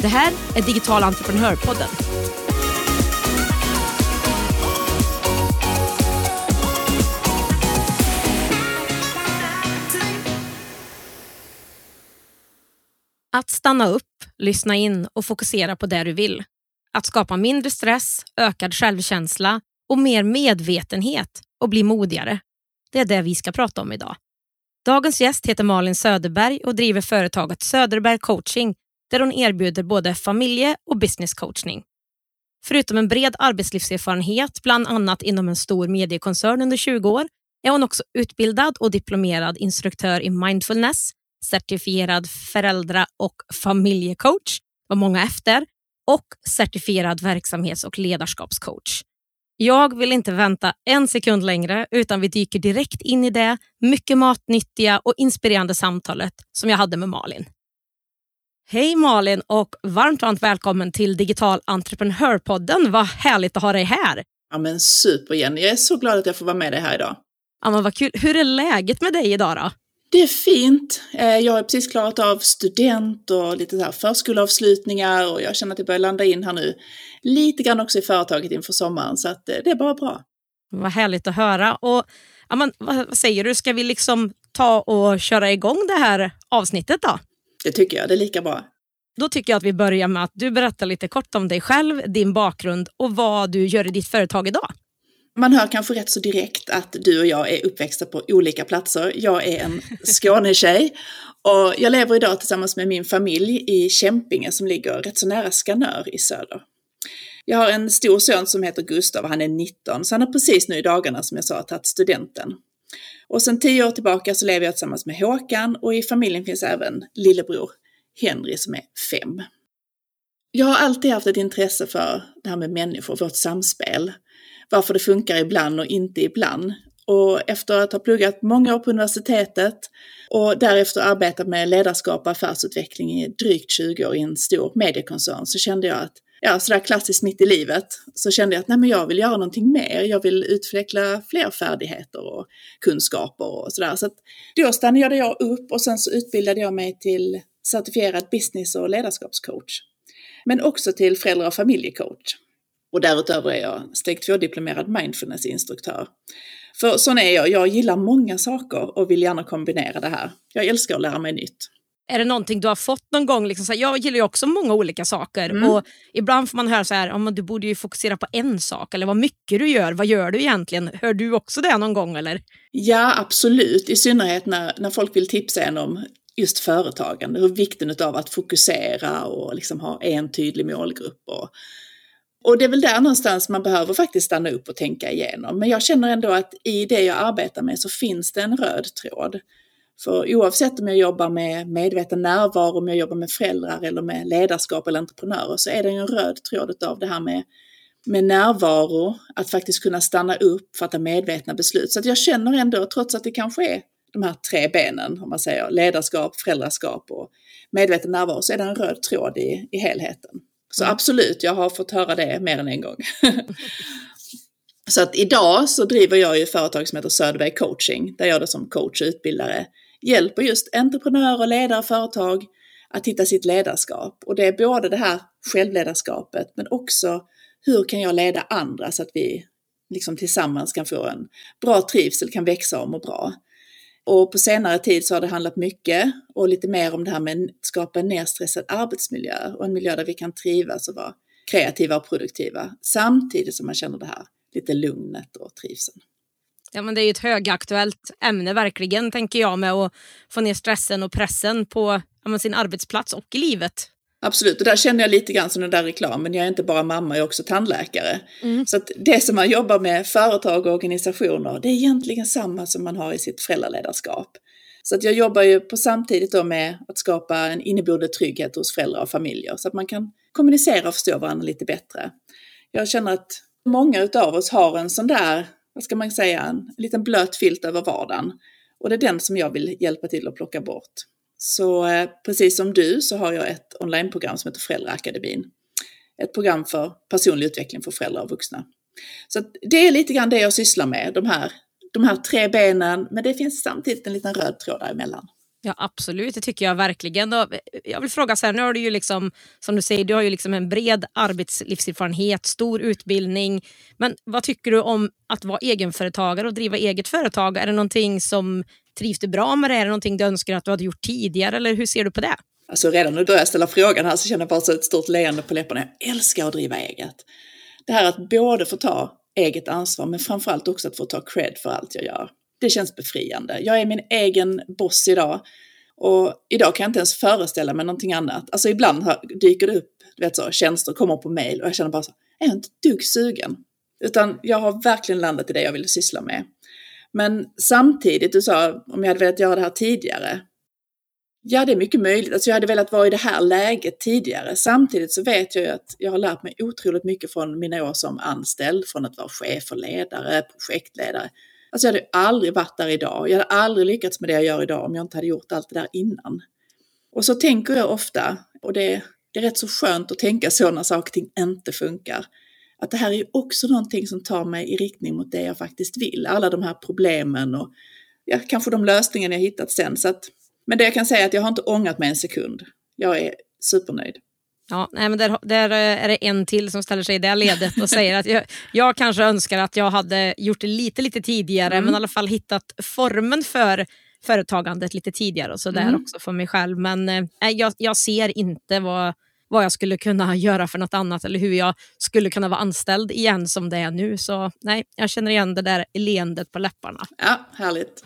Det här är Digital entreprenörpodden. Att stanna upp, lyssna in och fokusera på det du vill. Att skapa mindre stress, ökad självkänsla och mer medvetenhet och bli modigare. Det är det vi ska prata om idag. Dagens gäst heter Malin Söderberg och driver företaget Söderberg coaching där hon erbjuder både familje och business coachning. Förutom en bred arbetslivserfarenhet, bland annat inom en stor mediekoncern under 20 år, är hon också utbildad och diplomerad instruktör i mindfulness, certifierad föräldra och familjecoach, var många efter, och certifierad verksamhets och ledarskapscoach. Jag vill inte vänta en sekund längre utan vi dyker direkt in i det mycket matnyttiga och inspirerande samtalet som jag hade med Malin. Hej Malin och varmt, varmt välkommen till Digital entreprenörpodden. Vad härligt att ha dig här. Ja men super Jenny, jag är så glad att jag får vara med dig här idag. Ja, men vad kul. Hur är läget med dig idag då? Det är fint. Eh, jag har precis klarat av student och lite så här förskolavslutningar och jag känner att jag börjar landa in här nu. Lite grann också i företaget inför sommaren så att eh, det är bara bra. Vad härligt att höra. Och, ja, men, vad säger du, ska vi liksom ta och köra igång det här avsnittet då? Det tycker jag, det är lika bra. Då tycker jag att vi börjar med att du berättar lite kort om dig själv, din bakgrund och vad du gör i ditt företag idag. Man hör kanske rätt så direkt att du och jag är uppväxta på olika platser. Jag är en Skånetjej och jag lever idag tillsammans med min familj i Kämpinge som ligger rätt så nära Skanör i söder. Jag har en stor son som heter Gustav och han är 19, så han har precis nu i dagarna som jag sa tagit studenten. Och sen tio år tillbaka så lever jag tillsammans med Håkan och i familjen finns även lillebror Henry som är fem. Jag har alltid haft ett intresse för det här med människor, vårt samspel varför det funkar ibland och inte ibland. Och efter att ha pluggat många år på universitetet och därefter arbetat med ledarskap och affärsutveckling i drygt 20 år i en stor mediekoncern så kände jag att, ja sådär klassiskt mitt i livet, så kände jag att nej men jag vill göra någonting mer. Jag vill utveckla fler färdigheter och kunskaper och sådär. Så att då stannade jag upp och sen så utbildade jag mig till certifierad business och ledarskapscoach. Men också till föräldrar och familjecoach. Och därutöver är jag steg 2-diplomerad mindfulnessinstruktör. För sån är jag, jag gillar många saker och vill gärna kombinera det här. Jag älskar att lära mig nytt. Är det någonting du har fått någon gång? Liksom så här, jag gillar ju också många olika saker mm. och ibland får man höra så här, oh, du borde ju fokusera på en sak eller vad mycket du gör, vad gör du egentligen? Hör du också det någon gång eller? Ja, absolut, i synnerhet när, när folk vill tipsa en om just företagande, hur vikten av att fokusera och liksom ha en tydlig målgrupp och och det är väl där någonstans man behöver faktiskt stanna upp och tänka igenom. Men jag känner ändå att i det jag arbetar med så finns det en röd tråd. För oavsett om jag jobbar med medveten närvaro, om jag jobbar med föräldrar eller med ledarskap eller entreprenörer så är det en röd tråd av det här med, med närvaro, att faktiskt kunna stanna upp, fatta medvetna beslut. Så att jag känner ändå, trots att det kanske är de här tre benen, om man säger ledarskap, föräldraskap och medveten närvaro, så är det en röd tråd i, i helheten. Så mm. absolut, jag har fått höra det mer än en gång. så att idag så driver jag ju företag som heter Söderberg coaching, där jag då som coach och utbildare hjälper just entreprenörer, ledare, företag att hitta sitt ledarskap. Och det är både det här självledarskapet, men också hur kan jag leda andra så att vi liksom tillsammans kan få en bra trivsel, kan växa och må bra. Och på senare tid så har det handlat mycket och lite mer om det här med att skapa en nedstressad arbetsmiljö och en miljö där vi kan trivas och vara kreativa och produktiva samtidigt som man känner det här lite lugnet och trivseln. Ja, men det är ju ett högaktuellt ämne verkligen, tänker jag, med att få ner stressen och pressen på ja, sin arbetsplats och i livet. Absolut, och där känner jag lite grann som den där reklamen, jag är inte bara mamma, jag är också tandläkare. Mm. Så att det som man jobbar med, företag och organisationer, det är egentligen samma som man har i sitt föräldraledarskap. Så att jag jobbar ju på samtidigt då med att skapa en inneboende trygghet hos föräldrar och familjer så att man kan kommunicera och förstå varandra lite bättre. Jag känner att många utav oss har en sån där, vad ska man säga, en liten blöt filt över vardagen. Och det är den som jag vill hjälpa till att plocka bort. Så eh, precis som du så har jag ett onlineprogram som heter Föräldraakademin. Ett program för personlig utveckling för föräldrar och vuxna. Så det är lite grann det jag sysslar med, de här, de här tre benen, men det finns samtidigt en liten röd tråd däremellan. Ja absolut, det tycker jag verkligen. Eh, jag vill fråga, så här, nu har du ju liksom, som du säger, du har ju liksom en bred arbetslivserfarenhet, stor utbildning. Men vad tycker du om att vara egenföretagare och driva eget företag? Är det någonting som trivs du bra med det? Är det någonting du önskar att du hade gjort tidigare eller hur ser du på det? Alltså redan nu börjar jag ställa frågan här så känner jag bara så ett stort leende på läpparna. Jag älskar att driva eget. Det här att både få ta eget ansvar men framförallt också att få ta cred för allt jag gör. Det känns befriande. Jag är min egen boss idag och idag kan jag inte ens föreställa mig någonting annat. Alltså ibland dyker det upp du vet så, tjänster, kommer på mail och jag känner bara så, är jag inte dugg sugen? Utan jag har verkligen landat i det jag vill syssla med. Men samtidigt, du sa om jag hade velat göra det här tidigare. Ja, det är mycket möjligt. Alltså jag hade velat vara i det här läget tidigare. Samtidigt så vet jag ju att jag har lärt mig otroligt mycket från mina år som anställd, från att vara chef och ledare, projektledare. Alltså jag hade aldrig varit där idag. Jag hade aldrig lyckats med det jag gör idag om jag inte hade gjort allt det där innan. Och så tänker jag ofta, och det, det är rätt så skönt att tänka så när saker och ting inte funkar att det här är ju också någonting som tar mig i riktning mot det jag faktiskt vill. Alla de här problemen och ja, kanske de lösningar jag hittat sen. Så att, men det jag kan säga är att jag har inte ångrat mig en sekund. Jag är supernöjd. Ja, nej, men där, där är det en till som ställer sig i det ledet och säger att jag, jag kanske önskar att jag hade gjort det lite, lite tidigare mm. men i alla fall hittat formen för företagandet lite tidigare och sådär mm. också för mig själv. Men eh, jag, jag ser inte vad vad jag skulle kunna göra för något annat eller hur jag skulle kunna vara anställd igen som det är nu. Så nej, jag känner igen det där leendet på läpparna. Ja, härligt.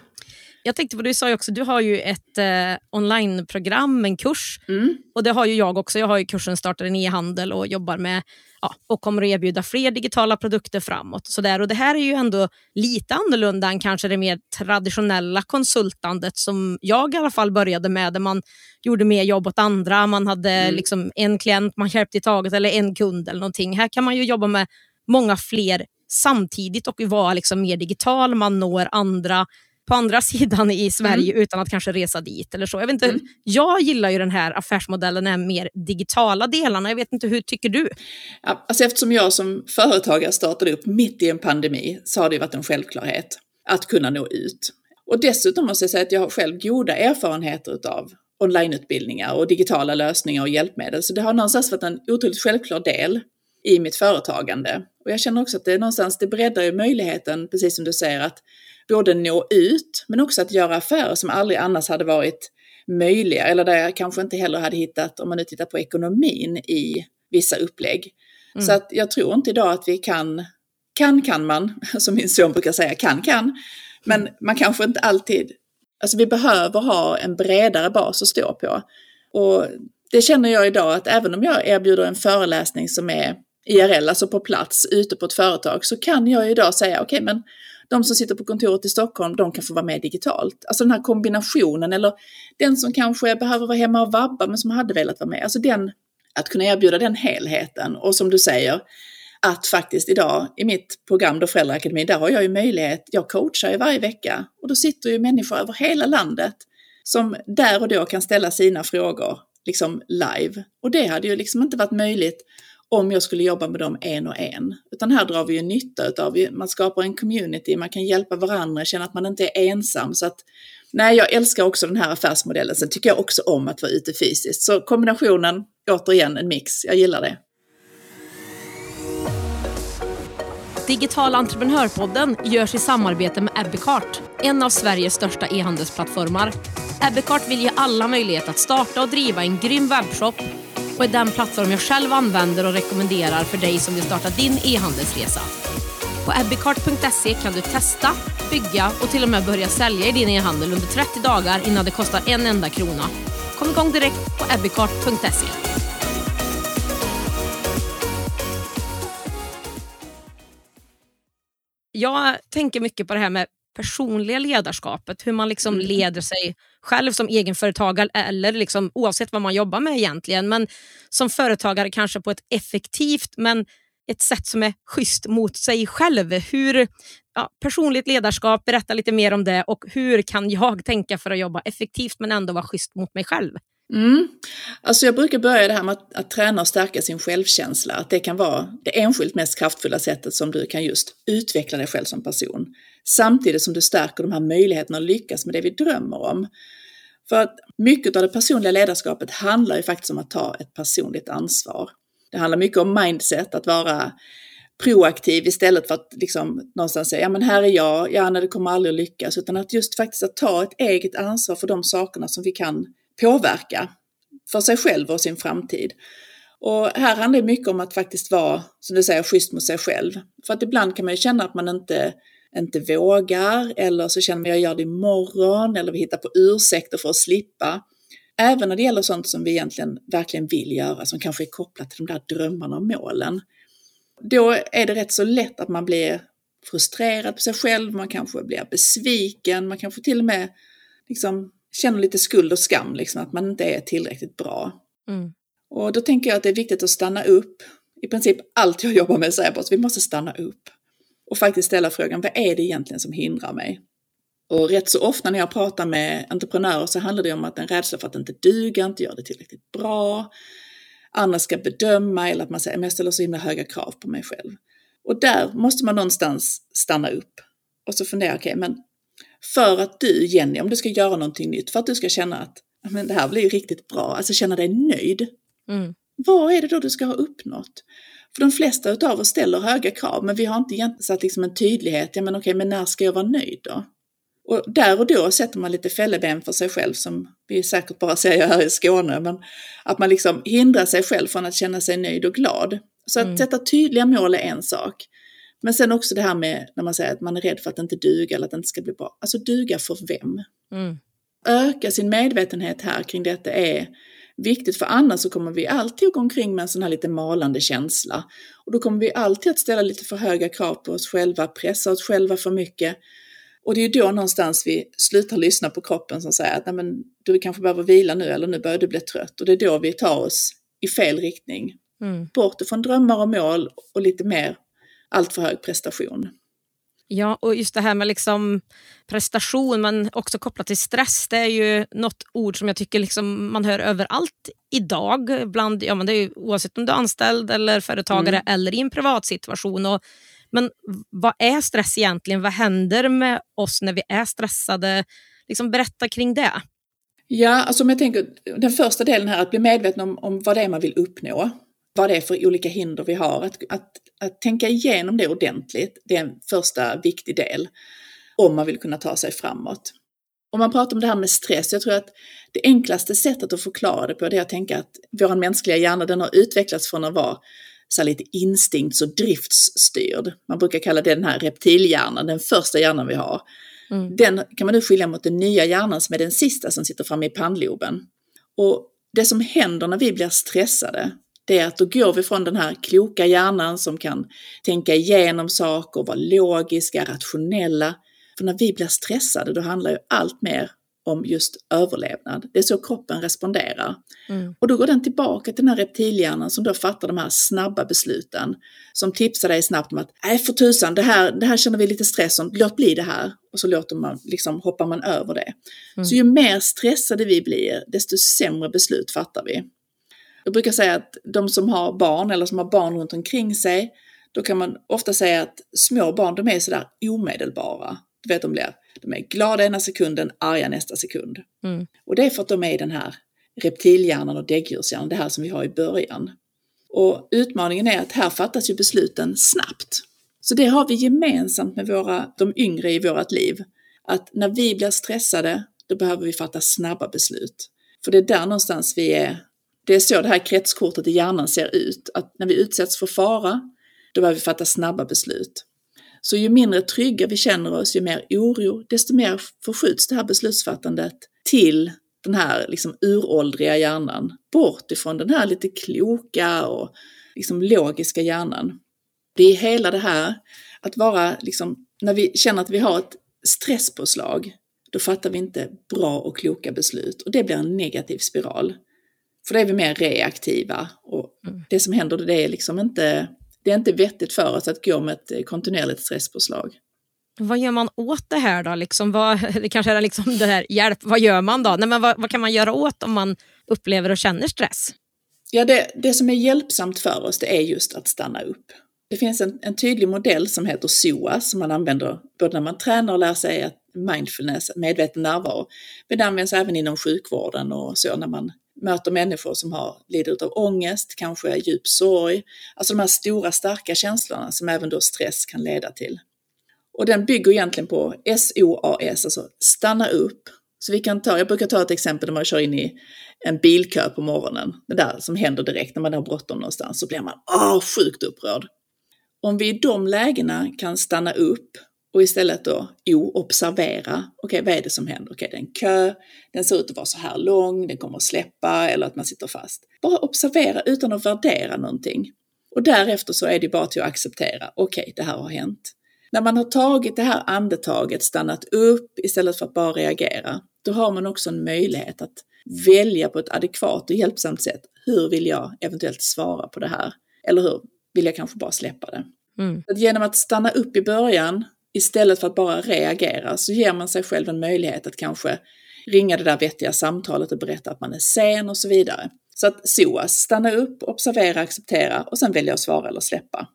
Jag tänkte på, du sa ju också, du har ju ett eh, onlineprogram, en kurs. Mm. Och det har ju jag också. Jag har ju kursen Startar en e-handel och jobbar med ja, och kommer att erbjuda fler digitala produkter framåt. Och så där. Och det här är ju ändå lite annorlunda än kanske det mer traditionella konsultandet som jag i alla fall började med, där man gjorde mer jobb åt andra. Man hade mm. liksom en klient man hjälpte i taget eller en kund eller någonting. Här kan man ju jobba med många fler samtidigt och vara liksom mer digital. Man når andra på andra sidan i Sverige mm. utan att kanske resa dit. eller så. Jag, vet inte, mm. jag gillar ju den här affärsmodellen, den mer digitala delarna. Jag vet inte, hur tycker du? Ja, alltså eftersom jag som företagare startade upp mitt i en pandemi så har det varit en självklarhet att kunna nå ut. Och dessutom måste jag säga att jag har själv goda erfarenheter av onlineutbildningar och digitala lösningar och hjälpmedel. Så det har någonstans varit en otroligt självklar del i mitt företagande. Och jag känner också att det någonstans, det breddar ju möjligheten, precis som du säger, att både nå ut men också att göra affärer som aldrig annars hade varit möjliga eller där jag kanske inte heller hade hittat, om man nu tittar på ekonomin i vissa upplägg. Mm. Så att jag tror inte idag att vi kan, kan kan man, som min son brukar säga, kan kan, men man kanske inte alltid, alltså vi behöver ha en bredare bas att stå på. Och det känner jag idag att även om jag erbjuder en föreläsning som är IRL, alltså på plats ute på ett företag, så kan jag idag säga okej, okay, men de som sitter på kontoret i Stockholm, de kan få vara med digitalt. Alltså den här kombinationen, eller den som kanske behöver vara hemma och vabba men som hade velat vara med. Alltså den, att kunna erbjuda den helheten och som du säger, att faktiskt idag i mitt program då Föräldraakademin, där har jag ju möjlighet, jag coachar ju varje vecka och då sitter ju människor över hela landet som där och då kan ställa sina frågor liksom live. Och det hade ju liksom inte varit möjligt om jag skulle jobba med dem en och en. Utan här drar vi ju nytta av, man skapar en community, man kan hjälpa varandra, känna att man inte är ensam. Så att, nej, jag älskar också den här affärsmodellen. Sen tycker jag också om att vara ute fysiskt. Så kombinationen, återigen en mix, jag gillar det. Digital entreprenörpodden görs i samarbete med Ebbecart, en av Sveriges största e-handelsplattformar. Ebbecart vill ge alla möjlighet att starta och driva en grym webbshop och är den plattform jag själv använder och rekommenderar för dig som vill starta din e-handelsresa. På ebbicart.se kan du testa, bygga och till och med börja sälja i din e-handel under 30 dagar innan det kostar en enda krona. Kom igång direkt på ebbicart.se. Jag tänker mycket på det här med personliga ledarskapet, hur man liksom Mm. leder sig själv som egenföretagare eller liksom, oavsett vad man jobbar med egentligen. Men som företagare kanske på ett effektivt men ett sätt som är schysst mot sig själv. Hur, ja, personligt ledarskap, berätta lite mer om det och hur kan jag tänka för att jobba effektivt men ändå vara schysst mot mig själv? Mm. Alltså jag brukar börja det här med att, att träna och stärka sin självkänsla. Att det kan vara det enskilt mest kraftfulla sättet som du kan just utveckla dig själv som person. Samtidigt som du stärker de här möjligheterna att lyckas med det vi drömmer om. För att mycket av det personliga ledarskapet handlar ju faktiskt om att ta ett personligt ansvar. Det handlar mycket om mindset, att vara proaktiv istället för att liksom någonstans säga, ja men här är jag, ja nej, det kommer aldrig att lyckas, utan att just faktiskt att ta ett eget ansvar för de sakerna som vi kan påverka för sig själv och sin framtid. Och här handlar det mycket om att faktiskt vara, som du säger, schysst mot sig själv. För att ibland kan man ju känna att man inte, inte vågar, eller så känner man att jag gör det imorgon, eller vi hittar på ursäkter för att slippa. Även när det gäller sånt som vi egentligen verkligen vill göra, som kanske är kopplat till de där drömmarna och målen. Då är det rätt så lätt att man blir frustrerad på sig själv, man kanske blir besviken, man kanske till och med liksom känner lite skuld och skam, liksom, att man inte är tillräckligt bra. Mm. Och då tänker jag att det är viktigt att stanna upp. I princip allt jag jobbar med säger på oss, vi måste stanna upp. Och faktiskt ställa frågan, vad är det egentligen som hindrar mig? Och rätt så ofta när jag pratar med entreprenörer så handlar det om att en rädsla för att inte duga, inte göra det tillräckligt bra, andra ska bedöma eller att man säger, men jag ställer så himla höga krav på mig själv. Och där måste man någonstans stanna upp och så fundera, okej, okay, men för att du Jenny, om du ska göra någonting nytt, för att du ska känna att men det här blir ju riktigt bra, alltså känna dig nöjd. Mm. Vad är det då du ska ha uppnått? För de flesta av oss ställer höga krav, men vi har inte egentligen satt liksom en tydlighet, ja men okej, men när ska jag vara nöjd då? Och där och då sätter man lite fälleben för sig själv, som vi säkert bara säger här i Skåne, men att man liksom hindrar sig själv från att känna sig nöjd och glad. Så att Mm. sätta tydliga mål är en sak. Men sen också det här med när man säger att man är rädd för att inte duga eller att det inte ska bli bra. Alltså duga för vem? Mm. öka sin medvetenhet här kring detta är viktigt, för annars så kommer vi alltid att gå omkring med en sån här lite malande känsla. Och då kommer vi alltid att ställa lite för höga krav på oss själva, pressa oss själva för mycket. Och det är ju då någonstans vi slutar lyssna på kroppen som säger att Nej, men, du kanske behöver vila nu eller nu börjar du bli trött. Och det är då vi tar oss i fel riktning. Mm. Bort ifrån drömmar och mål och lite mer allt för hög prestation. Ja, och just det här med liksom prestation men också kopplat till stress. Det är ju något ord som jag tycker liksom man hör överallt idag. Bland, ja, men det är oavsett om du är anställd eller företagare Mm. eller i en privat situation. Och, men vad är stress egentligen? Vad händer med oss när vi är stressade? Liksom berätta kring det. Ja, alltså jag tänker den första delen här, att bli medveten om, om vad det är man vill uppnå. Vad det är för olika hinder vi har. Att, att, att tänka igenom det ordentligt, det är en första viktig del. Om man vill kunna ta sig framåt. Om man pratar om det här med stress, jag tror att det enklaste sättet att förklara det på det är att tänka att vår mänskliga hjärna den har utvecklats från att vara så lite instinkts och driftsstyrd. Man brukar kalla det den här reptilhjärnan, den första hjärnan vi har. Mm. Den kan man nu skilja mot den nya hjärnan som är den sista som sitter framme i pannloben. Och det som händer när vi blir stressade, det är att då går vi från den här kloka hjärnan som kan tänka igenom saker, vara logiska, rationella. För när vi blir stressade, då handlar ju allt mer om just överlevnad. Det är så kroppen responderar. Mm. Och då går den tillbaka till den här reptilhjärnan som då fattar de här snabba besluten. Som tipsar dig snabbt om att, nej för tusan, det här, det här känner vi lite stress om, låt bli det här. Och så låter man, liksom, hoppar man över det. Mm. Så ju mer stressade vi blir, desto sämre beslut fattar vi. Jag brukar säga att de som har barn eller som har barn runt omkring sig, då kan man ofta säga att små barn, de är sådär omedelbara. Du vet, de blir, de är glada ena sekunden, arga nästa sekund. Mm. Och det är för att de är i den här reptilhjärnan och däggdjurshjärnan, det här som vi har i början. Och utmaningen är att här fattas ju besluten snabbt. Så det har vi gemensamt med våra, de yngre i vårt liv. Att när vi blir stressade, då behöver vi fatta snabba beslut. För det är där någonstans vi är, det är så det här kretskortet i hjärnan ser ut. Att när vi utsätts för fara, då behöver vi fatta snabba beslut. Så ju mindre trygga vi känner oss, ju mer oro, desto mer förskjuts det här beslutsfattandet till den här liksom uråldriga hjärnan. Bort ifrån den här lite kloka och liksom logiska hjärnan. Det är hela det här att vara, liksom, när vi känner att vi har ett stresspåslag, då fattar vi inte bra och kloka beslut och det blir en negativ spiral. För då är vi mer reaktiva och mm. det som händer det är liksom inte, det är inte vettigt för oss att gå med ett kontinuerligt stresspåslag. Vad gör man åt det här då? Liksom, vad, det kanske är liksom det här, hjälp, vad gör man då? Nej, men vad, vad kan man göra åt om man upplever och känner stress? Ja, det, det som är hjälpsamt för oss det är just att stanna upp. Det finns en, en tydlig modell som heter SOAS som man använder både när man tränar och lär sig att mindfulness, medveten närvaro. Men det används även inom sjukvården och så när man möter människor som har, lider av ångest, kanske djup sorg. Alltså de här stora starka känslorna som även då stress kan leda till. Och den bygger egentligen på SOAS, alltså stanna upp. Så vi kan ta, jag brukar ta ett exempel när man kör in i en bilkö på morgonen. Det där som händer direkt när man har bråttom någonstans så blir man åh, sjukt upprörd. Om vi i de lägena kan stanna upp och istället då, jo, observera. Okej, okay, vad är det som händer? Okej, okay, det är en kö, den ser ut att vara så här lång, den kommer att släppa eller att man sitter fast. Bara observera utan att värdera någonting. Och därefter så är det bara till att acceptera, okej, okay, det här har hänt. När man har tagit det här andetaget, stannat upp istället för att bara reagera, då har man också en möjlighet att välja på ett adekvat och hjälpsamt sätt. Hur vill jag eventuellt svara på det här? Eller hur vill jag kanske bara släppa det? Mm. Att genom att stanna upp i början istället för att bara reagera så ger man sig själv en möjlighet att kanske ringa det där vettiga samtalet och berätta att man är sen och så vidare. Så att SOAS, stanna upp, observera, acceptera och sen välja att svara eller släppa.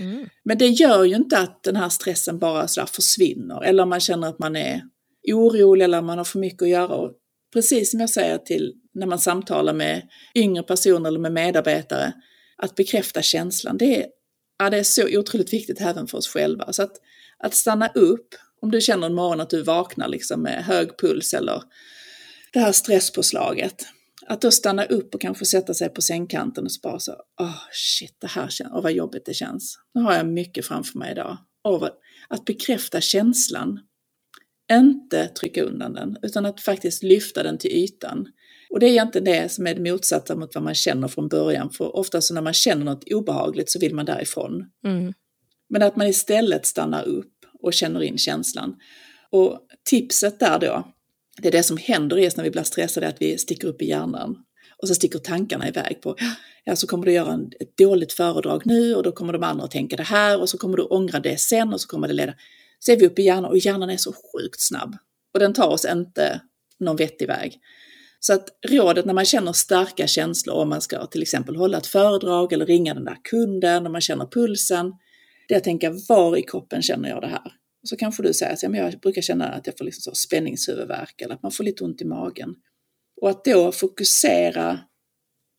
Mm. Men det gör ju inte att den här stressen bara så försvinner eller man känner att man är orolig eller man har för mycket att göra. Och precis som jag säger till när man samtalar med yngre personer eller med medarbetare, att bekräfta känslan, det är, ja, det är så otroligt viktigt även för oss själva. Så att, att stanna upp, om du känner en morgon att du vaknar liksom med hög puls eller det här stresspåslaget, att då stanna upp och kanske sätta sig på sängkanten och så bara så, åh oh, shit, det här känns, oh, vad jobbigt det känns. Nu har jag mycket framför mig idag. Oh, att bekräfta känslan, inte trycka undan den, utan att faktiskt lyfta den till ytan. Och det är egentligen det som är det motsatta mot vad man känner från början, för ofta så när man känner något obehagligt så vill man därifrån. Mm. Men att man istället stannar upp och känner in känslan. Och tipset där då, det är det som händer just när vi blir stressade, att vi sticker upp i hjärnan. Och så sticker tankarna iväg på, ja så kommer du göra en, ett dåligt föredrag nu och då kommer de andra att tänka det här och så kommer du ångra det sen och så kommer det leda. Så är vi uppe i hjärnan och hjärnan är så sjukt snabb. Och den tar oss inte någon vettig väg. Så att rådet när man känner starka känslor, om man ska till exempel hålla ett föredrag eller ringa den där kunden, när man känner pulsen, det är att tänka var i kroppen känner jag det här? Och så kanske du säger att ja, jag brukar känna att jag får liksom så spänningshuvudvärk eller att man får lite ont i magen. Och att då fokusera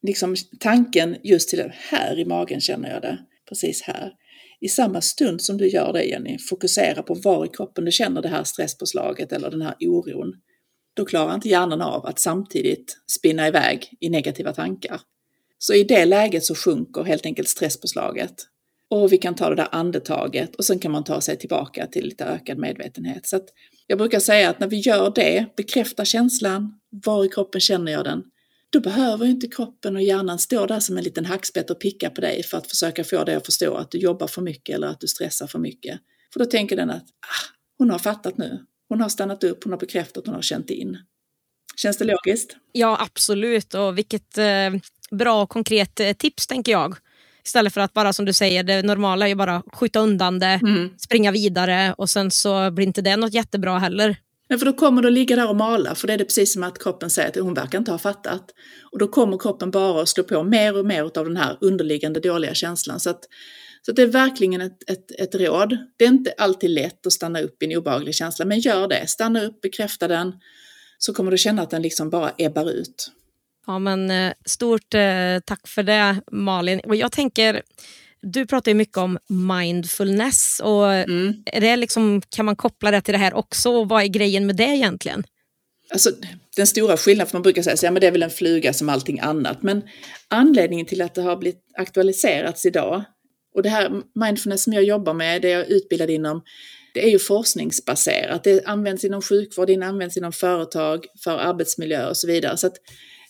liksom tanken just till det här i magen känner jag det, precis här. I samma stund som du gör det Jenny, fokusera på var i kroppen du känner det här stresspåslaget eller den här oron. Då klarar inte hjärnan av att samtidigt spinna iväg i negativa tankar. Så i det läget så sjunker helt enkelt stresspåslaget och vi kan ta det där andetaget och sen kan man ta sig tillbaka till lite ökad medvetenhet. Så jag brukar säga att när vi gör det, bekräftar känslan, var i kroppen känner jag den, då behöver inte kroppen och hjärnan stå där som en liten hackspett och picka på dig för att försöka få dig att förstå att du jobbar för mycket eller att du stressar för mycket. För då tänker den att ah, hon har fattat nu. Hon har stannat upp, hon har bekräftat, hon har känt in. Känns det logiskt? Ja, absolut. Och vilket eh, bra och konkret eh, tips tänker jag. Istället för att bara som du säger, det normala är ju bara skjuta undan det, mm. springa vidare och sen så blir inte det något jättebra heller. Ja, för då kommer du att ligga där och mala, för det är det precis som att kroppen säger att hon verkar inte ha fattat. Och då kommer kroppen bara att slå på mer och mer av den här underliggande dåliga känslan. Så, att, så att det är verkligen ett, ett, ett råd. Det är inte alltid lätt att stanna upp i en obehaglig känsla, men gör det. Stanna upp, bekräfta den, så kommer du känna att den liksom bara ebbar ut. Ja, men eh, stort eh, tack för det Malin. Och jag tänker, du pratar ju mycket om mindfulness. Och mm. är det liksom, kan man koppla det till det här också? Och vad är grejen med det egentligen? Alltså, den stora skillnaden, för man brukar säga att ja, det är väl en fluga som allting annat. Men anledningen till att det har blivit aktualiserats idag, och det här mindfulness som jag jobbar med, det jag är utbildad inom, det är ju forskningsbaserat. Det används inom sjukvård, det används inom företag, för arbetsmiljö och så vidare. Så att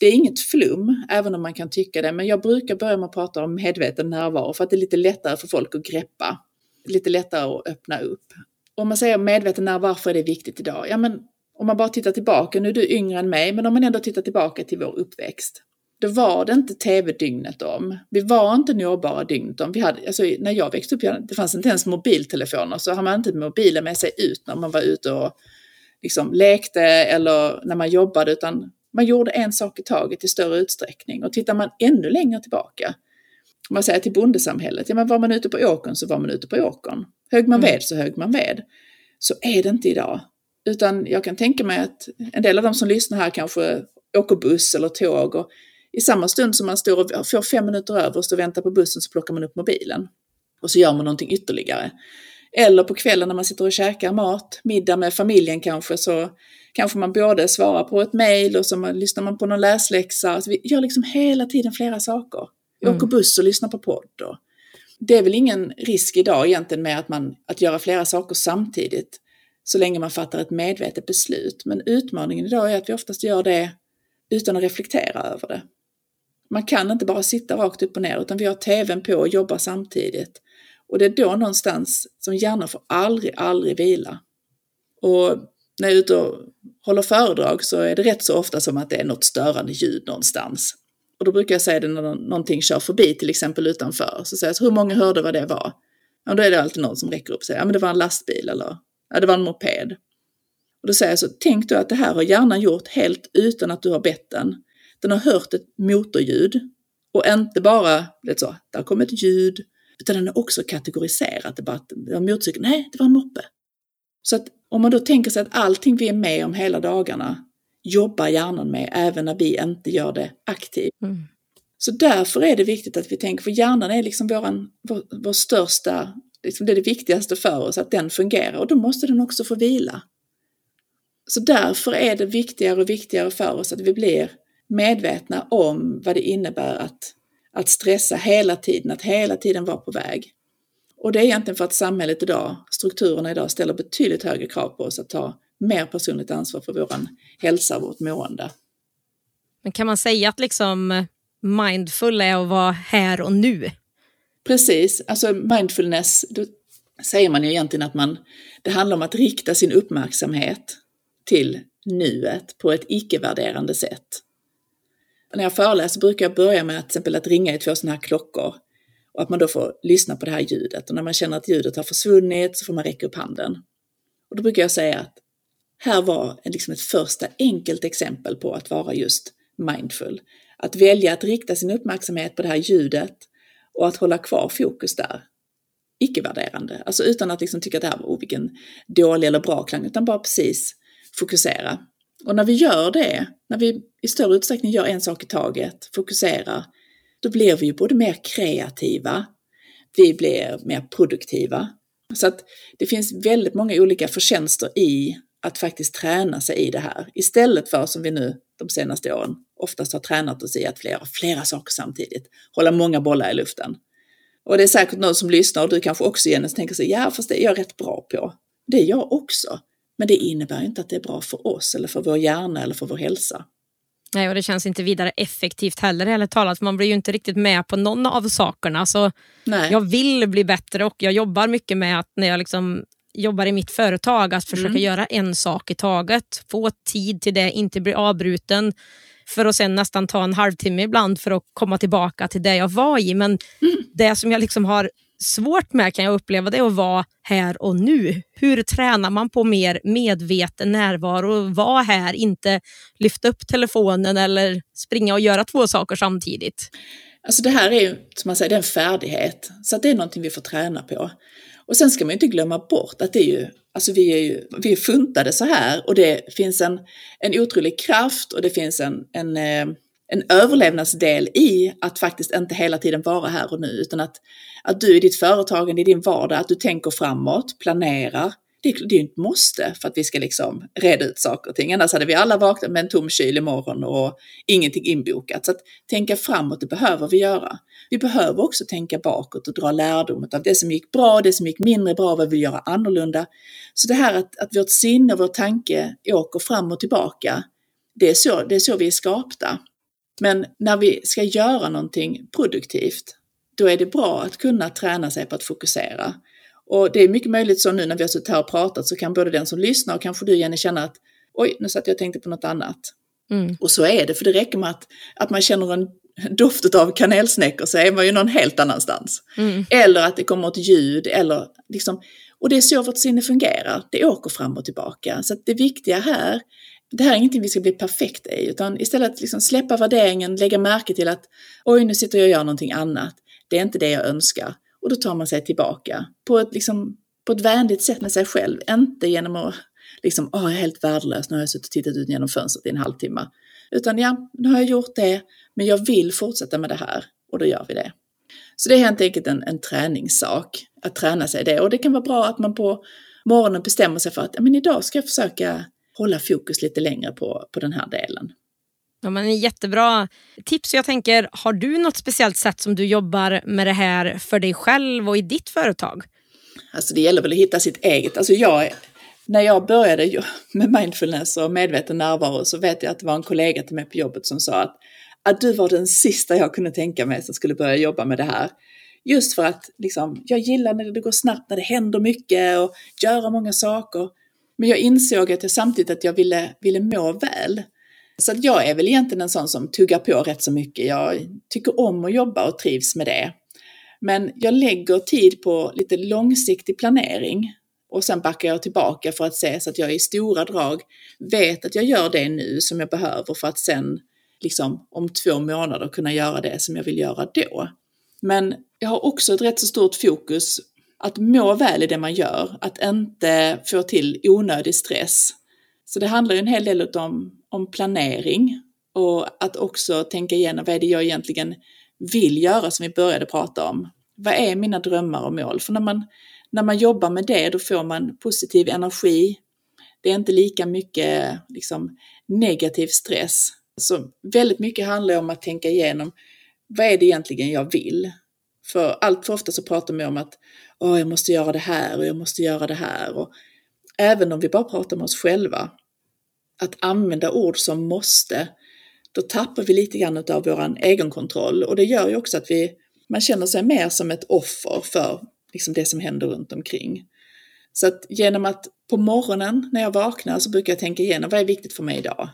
det är inget flum, även om man kan tycka det, men jag brukar börja med att prata om medveten närvaro för att det är lite lättare för folk att greppa. Lite lättare att öppna upp. om man säger medveten närvaro, varför är det viktigt idag? Ja, men om man bara tittar tillbaka, nu är du yngre än mig, men om man ändå tittar tillbaka till vår uppväxt. Då var det inte tv-dygnet om. Vi var inte nåbara dygnet om. Vi hade, alltså, när jag växte upp, det fanns inte ens mobiltelefoner, så hade man inte mobilen med sig ut när man var ute och liksom lekte eller när man jobbade, utan man gjorde en sak i taget i större utsträckning. Och tittar man ännu längre tillbaka, om man säger till bondesamhället, ja men var man ute på åkern så var man ute på åkern. Högg man mm. ved så högg man ved. Så är det inte idag. Utan jag kan tänka mig att en del av de som lyssnar här kanske åker buss eller tåg och i samma stund som man står och får fem minuter över och står och väntar på bussen så plockar man upp mobilen. Och så gör man någonting ytterligare. Eller på kvällen när man sitter och käkar mat, middag med familjen kanske, så kanske man både svarar på ett mejl och så man, lyssnar man på någon läsläxa. Alltså vi gör liksom hela tiden flera saker. Vi mm. åker buss och lyssnar på podd. Och det är väl ingen risk idag egentligen med att, man, att göra flera saker samtidigt så länge man fattar ett medvetet beslut. Men utmaningen idag är att vi oftast gör det utan att reflektera över det. Man kan inte bara sitta rakt upp och ner utan vi har tvn på och jobbar samtidigt. Och det är då någonstans som hjärnan får aldrig, aldrig vila. Och när jag är ute och håller föredrag så är det rätt så ofta som att det är något störande ljud någonstans. Och då brukar jag säga det när någonting kör förbi, till exempel utanför. Så säger jag, hur många hörde vad det var? Ja, då är det alltid någon som räcker upp och säger, ja men det var en lastbil eller ja, det var en moped. Och då säger jag så, tänk du att det här har hjärnan gjort helt utan att du har bett den. Den har hört ett motorljud och inte bara, det så, där kom ett ljud, utan den har också kategoriserat det. Bara, det var motorcykel, nej, det var en moppe. Så att om man då tänker sig att allting vi är med om hela dagarna jobbar hjärnan med även när vi inte gör det aktivt. Mm. Så därför är det viktigt att vi tänker, för hjärnan är liksom våran, vår, vår största, liksom det är det viktigaste för oss, att den fungerar och då måste den också få vila. Så därför är det viktigare och viktigare för oss att vi blir medvetna om vad det innebär att, att stressa hela tiden, att hela tiden vara på väg. Och det är egentligen för att samhället idag, strukturerna idag ställer betydligt högre krav på oss att ta mer personligt ansvar för vår hälsa och vårt mående. Men kan man säga att liksom mindful är att vara här och nu? Precis, alltså mindfulness, då säger man ju egentligen att man, det handlar om att rikta sin uppmärksamhet till nuet på ett icke-värderande sätt när jag föreläser brukar jag börja med att, till exempel att ringa i två sådana här klockor och att man då får lyssna på det här ljudet och när man känner att ljudet har försvunnit så får man räcka upp handen. Och då brukar jag säga att här var liksom ett första enkelt exempel på att vara just mindful. Att välja att rikta sin uppmärksamhet på det här ljudet och att hålla kvar fokus där. Icke-värderande, alltså utan att liksom tycka att det här var oh, vilken dålig eller bra klang, utan bara precis fokusera. Och när vi gör det, när vi i större utsträckning gör en sak i taget, fokuserar, då blir vi ju både mer kreativa, vi blir mer produktiva. Så att det finns väldigt många olika förtjänster i att faktiskt träna sig i det här. Istället för som vi nu de senaste åren oftast har tränat oss i att flera, flera saker samtidigt, hålla många bollar i luften. Och det är säkert någon som lyssnar och du kanske också Jenny tänker sig, ja fast det är jag rätt bra på. Det är jag också. Men det innebär inte att det är bra för oss eller för vår hjärna eller för vår hälsa. Nej, och det känns inte vidare effektivt heller, heller talat. Man blir ju inte riktigt med på någon av sakerna. Så Nej. Jag vill bli bättre och jag jobbar mycket med att när jag liksom jobbar i mitt företag, att försöka mm. göra en sak i taget. Få tid till det, inte bli avbruten för att sen nästan ta en halvtimme ibland för att komma tillbaka till det jag var i. Men mm. det som jag liksom har svårt med kan jag uppleva det att vara här och nu. Hur tränar man på mer medveten närvaro? Vara här, inte lyfta upp telefonen eller springa och göra två saker samtidigt. Alltså det här är ju, som man säger, det är en färdighet. Så det är någonting vi får träna på. Och sen ska man inte glömma bort att det är ju, alltså vi är ju, vi är funtade så här och det finns en, en otrolig kraft och det finns en, en, eh, en överlevnadsdel i att faktiskt inte hela tiden vara här och nu utan att, att du i ditt företagande, i din vardag, att du tänker framåt, planerar, det, det är ju ett måste för att vi ska liksom reda ut saker och ting. Annars hade vi alla vaknat med en tom kyl imorgon och ingenting inbokat. Så att tänka framåt, det behöver vi göra. Vi behöver också tänka bakåt och dra lärdom av det som gick bra, det som gick mindre bra, vad vi vill göra annorlunda. Så det här att, att vårt sinne och vår tanke åker fram och tillbaka, det är, så, det är så vi är skapta. Men när vi ska göra någonting produktivt, då är det bra att kunna träna sig på att fokusera Och det är mycket möjligt så nu när vi har suttit här och pratat så kan både den som lyssnar och kanske du Jenny känna att oj, nu satt jag och tänkte på något annat. Mm. Och så är det, för det räcker med att, att man känner en doft av kanelsnäckor så är man ju någon helt annanstans. Mm. Eller att det kommer ett ljud eller liksom, och det är så vårt sinne fungerar, det åker fram och tillbaka. Så det viktiga här, det här är ingenting vi ska bli perfekta i, utan istället liksom släppa värderingen, lägga märke till att oj, nu sitter jag och gör någonting annat. Det är inte det jag önskar. Och då tar man sig tillbaka på ett, liksom, på ett vänligt sätt med sig själv, inte genom att liksom, åh, jag är helt värdelös, nu har jag suttit och tittat ut genom fönstret i en halvtimme. Utan ja, nu har jag gjort det, men jag vill fortsätta med det här och då gör vi det. Så det är helt enkelt en, en träningssak, att träna sig det. Och det kan vara bra att man på morgonen bestämmer sig för att men idag ska jag försöka hålla fokus lite längre på, på den här delen. Ja, men jättebra tips. Jag tänker, har du något speciellt sätt som du jobbar med det här för dig själv och i ditt företag? Alltså det gäller väl att hitta sitt eget. Alltså jag, när jag började med mindfulness och medveten närvaro så vet jag att det var en kollega till mig på jobbet som sa att, att du var den sista jag kunde tänka mig som skulle börja jobba med det här. Just för att liksom, jag gillar när det går snabbt, när det händer mycket och göra många saker. Men jag insåg att jag samtidigt att jag ville, ville må väl. Så att jag är väl egentligen en sån som tuggar på rätt så mycket. Jag tycker om att jobba och trivs med det. Men jag lägger tid på lite långsiktig planering och sen backar jag tillbaka för att se så att jag i stora drag vet att jag gör det nu som jag behöver för att sen liksom om två månader kunna göra det som jag vill göra då. Men jag har också ett rätt så stort fokus att må väl i det man gör, att inte få till onödig stress. Så det handlar ju en hel del om, om planering och att också tänka igenom vad är det jag egentligen vill göra som vi började prata om. Vad är mina drömmar och mål? För när man, när man jobbar med det då får man positiv energi. Det är inte lika mycket liksom, negativ stress. Så väldigt mycket handlar om att tänka igenom vad är det egentligen jag vill? För allt för ofta så pratar man om att Åh, jag måste göra det här och jag måste göra det här. Och även om vi bara pratar med oss själva, att använda ord som måste, då tappar vi lite grann av vår egenkontroll och det gör ju också att vi, man känner sig mer som ett offer för liksom det som händer runt omkring. Så att genom att på morgonen när jag vaknar så brukar jag tänka igenom vad är viktigt för mig idag?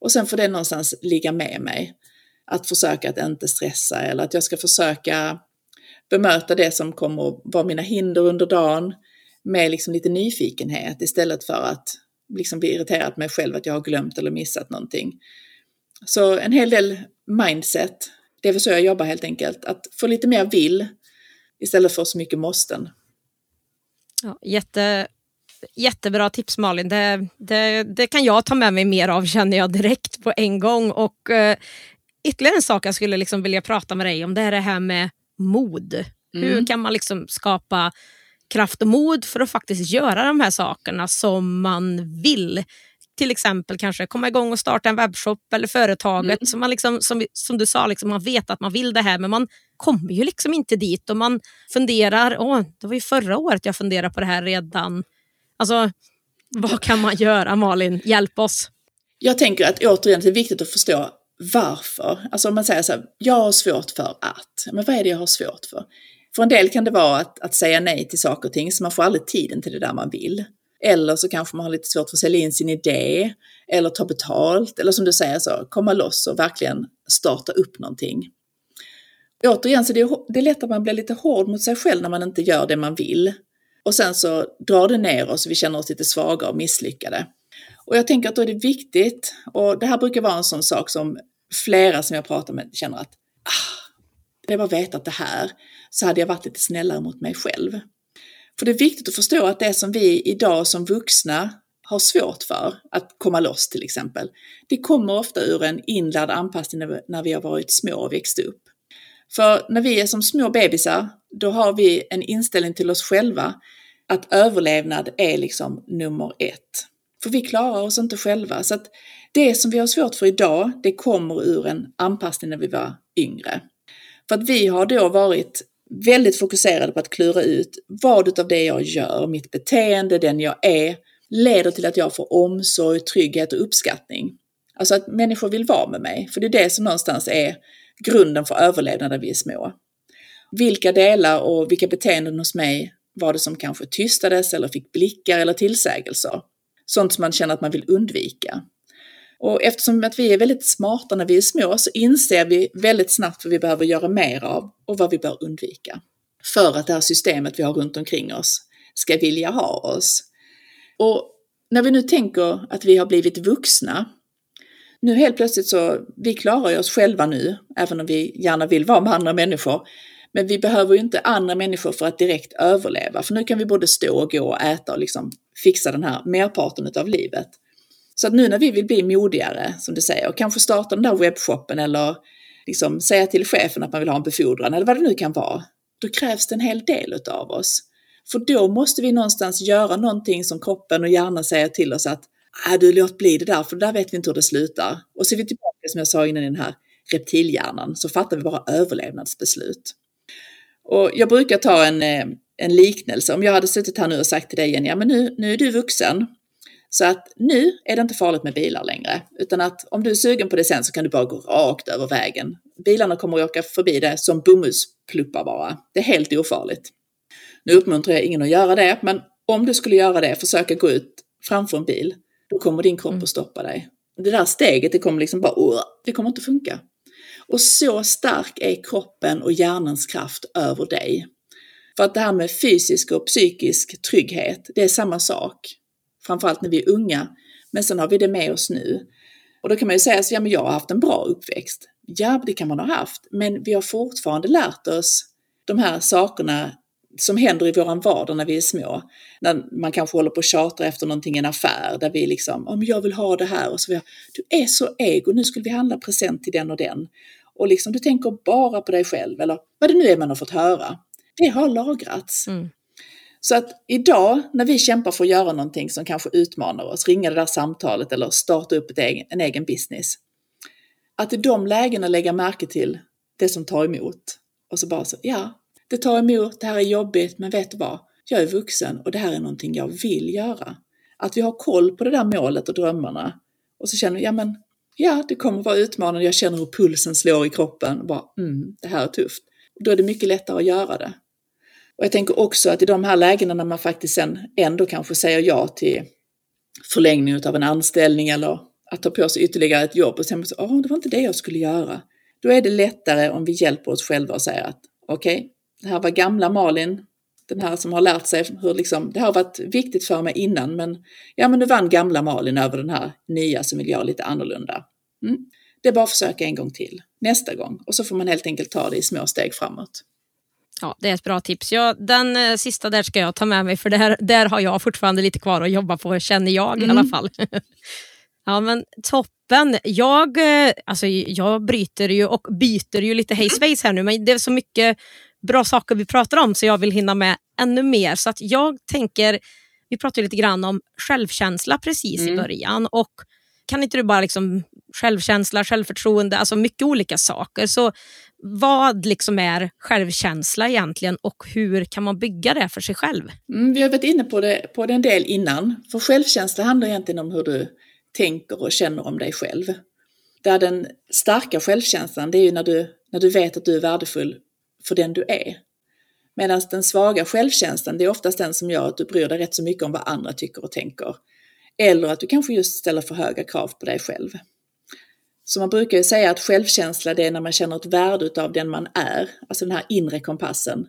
Och sen får det någonstans ligga med mig. Att försöka att inte stressa eller att jag ska försöka bemöta det som kommer att vara mina hinder under dagen med liksom lite nyfikenhet istället för att liksom bli irriterad på mig själv att jag har glömt eller missat någonting. Så en hel del mindset, det är väl så jag jobbar helt enkelt, att få lite mer vill istället för så mycket måsten. Ja, jätte, jättebra tips Malin, det, det, det, kan jag ta med mig mer av känner jag direkt på en gång. Och eh, Ytterligare en sak jag skulle liksom vilja prata med dig om det är det här med mod. Mm. Hur kan man liksom skapa kraft och mod för att faktiskt göra de här sakerna som man vill? Till exempel kanske komma igång och starta en webbshop eller företaget. Mm. Så man liksom, som, som du sa, liksom, man vet att man vill det här men man kommer ju liksom inte dit och man funderar, åh, det var ju förra året jag funderade på det här redan. Alltså, vad kan man göra Malin? Hjälp oss. Jag tänker att återigen det är viktigt att förstå varför. Alltså om man säger så här, jag har svårt för att. Men vad är det jag har svårt för? För en del kan det vara att, att säga nej till saker och ting, så man får aldrig tiden till det där man vill. Eller så kanske man har lite svårt för att sälja in sin idé, eller ta betalt, eller som du säger så, komma loss och verkligen starta upp någonting. Återigen, så det är, det är lätt att man blir lite hård mot sig själv när man inte gör det man vill. Och sen så drar det ner oss och vi känner oss lite svaga och misslyckade. Och jag tänker att då är det viktigt, och det här brukar vara en sån sak som flera som jag pratar med känner att ah, det var vetat det här så hade jag varit lite snällare mot mig själv. För det är viktigt att förstå att det som vi idag som vuxna har svårt för, att komma loss till exempel, det kommer ofta ur en inlärd anpassning när vi har varit små och växt upp. För när vi är som små bebisar, då har vi en inställning till oss själva att överlevnad är liksom nummer ett. För vi klarar oss inte själva. Så att det som vi har svårt för idag, det kommer ur en anpassning när vi var yngre. För att vi har då varit väldigt fokuserade på att klura ut vad utav det jag gör, mitt beteende, den jag är, leder till att jag får omsorg, trygghet och uppskattning. Alltså att människor vill vara med mig, för det är det som någonstans är grunden för överlevnad när vi är små. Vilka delar och vilka beteenden hos mig var det som kanske tystades eller fick blickar eller tillsägelser? Sånt som man känner att man vill undvika. Och eftersom att vi är väldigt smarta när vi är små så inser vi väldigt snabbt vad vi behöver göra mer av och vad vi bör undvika. För att det här systemet vi har runt omkring oss ska vilja ha oss. Och när vi nu tänker att vi har blivit vuxna, nu helt plötsligt så, vi klarar oss själva nu, även om vi gärna vill vara med andra människor. Men vi behöver ju inte andra människor för att direkt överleva, för nu kan vi både stå och gå och äta och liksom fixa den här merparten av livet. Så att nu när vi vill bli modigare, som du säger, och kanske starta den där webbshoppen eller liksom säga till chefen att man vill ha en befordran eller vad det nu kan vara, då krävs det en hel del utav oss. För då måste vi någonstans göra någonting som kroppen och hjärnan säger till oss att äh, du låt bli det där, för där vet vi inte hur det slutar. Och så är vi tillbaka som jag sa innan i den här reptilhjärnan, så fattar vi bara överlevnadsbeslut. Och jag brukar ta en, eh, en liknelse, om jag hade suttit här nu och sagt till dig Jenny, ja men nu, nu är du vuxen, så att nu är det inte farligt med bilar längre, utan att om du är sugen på det sen så kan du bara gå rakt över vägen. Bilarna kommer att åka förbi det som bomullspluppar bara. Det är helt ofarligt. Nu uppmuntrar jag ingen att göra det, men om du skulle göra det, försöka gå ut framför en bil, då kommer din kropp mm. att stoppa dig. Det där steget, det kommer liksom bara, det kommer inte funka. Och så stark är kroppen och hjärnans kraft över dig. För att det här med fysisk och psykisk trygghet, det är samma sak. Framförallt när vi är unga. Men sen har vi det med oss nu. Och då kan man ju säga så, ja men jag har haft en bra uppväxt. Ja, det kan man ha haft. Men vi har fortfarande lärt oss de här sakerna som händer i våran vardag när vi är små. När man kanske håller på och tjatar efter någonting i en affär där vi liksom, om jag vill ha det här och så vidare. Du är så ego, nu skulle vi handla present till den och den. Och liksom du tänker bara på dig själv eller vad det nu är man har fått höra. Det har lagrats. Mm. Så att idag när vi kämpar för att göra någonting som kanske utmanar oss, ringa det där samtalet eller starta upp egen, en egen business. Att i de lägena lägga märke till det som tar emot. Och så bara så, ja, det tar emot, det här är jobbigt, men vet du vad? Jag är vuxen och det här är någonting jag vill göra. Att vi har koll på det där målet och drömmarna. Och så känner vi, ja men, ja det kommer vara utmanande, jag känner hur pulsen slår i kroppen. Och bara, mm, det här är tufft. då är det mycket lättare att göra det. Och jag tänker också att i de här lägena när man faktiskt sen ändå kanske säger ja till förlängning av en anställning eller att ta på sig ytterligare ett jobb och sen säger åh, det var inte det jag skulle göra. Då är det lättare om vi hjälper oss själva och säger att okej, okay, det här var gamla Malin, den här som har lärt sig hur liksom, det har varit viktigt för mig innan, men ja, men nu vann gamla Malin över den här nya som vill göra lite annorlunda. Mm. Det är bara att försöka en gång till, nästa gång, och så får man helt enkelt ta det i små steg framåt. Ja, det är ett bra tips. Ja, den eh, sista där ska jag ta med mig för där, där har jag fortfarande lite kvar att jobba på känner jag mm. i alla mm. fall. ja men toppen. Jag, eh, alltså, jag bryter ju och byter ju lite hejsvejs här nu men det är så mycket bra saker vi pratar om så jag vill hinna med ännu mer. Så att jag tänker, vi pratade lite grann om självkänsla precis mm. i början och kan inte du bara liksom självkänsla, självförtroende, alltså mycket olika saker. Så vad liksom är självkänsla egentligen och hur kan man bygga det för sig själv? Mm, vi har varit inne på det, på det en del innan. För självkänsla handlar egentligen om hur du tänker och känner om dig själv. Där den starka självkänslan, det är ju när du, när du vet att du är värdefull för den du är. Medan den svaga självkänslan, det är oftast den som gör att du bryr dig rätt så mycket om vad andra tycker och tänker. Eller att du kanske just ställer för höga krav på dig själv. Så man brukar ju säga att självkänsla det är när man känner ett värde av den man är, alltså den här inre kompassen.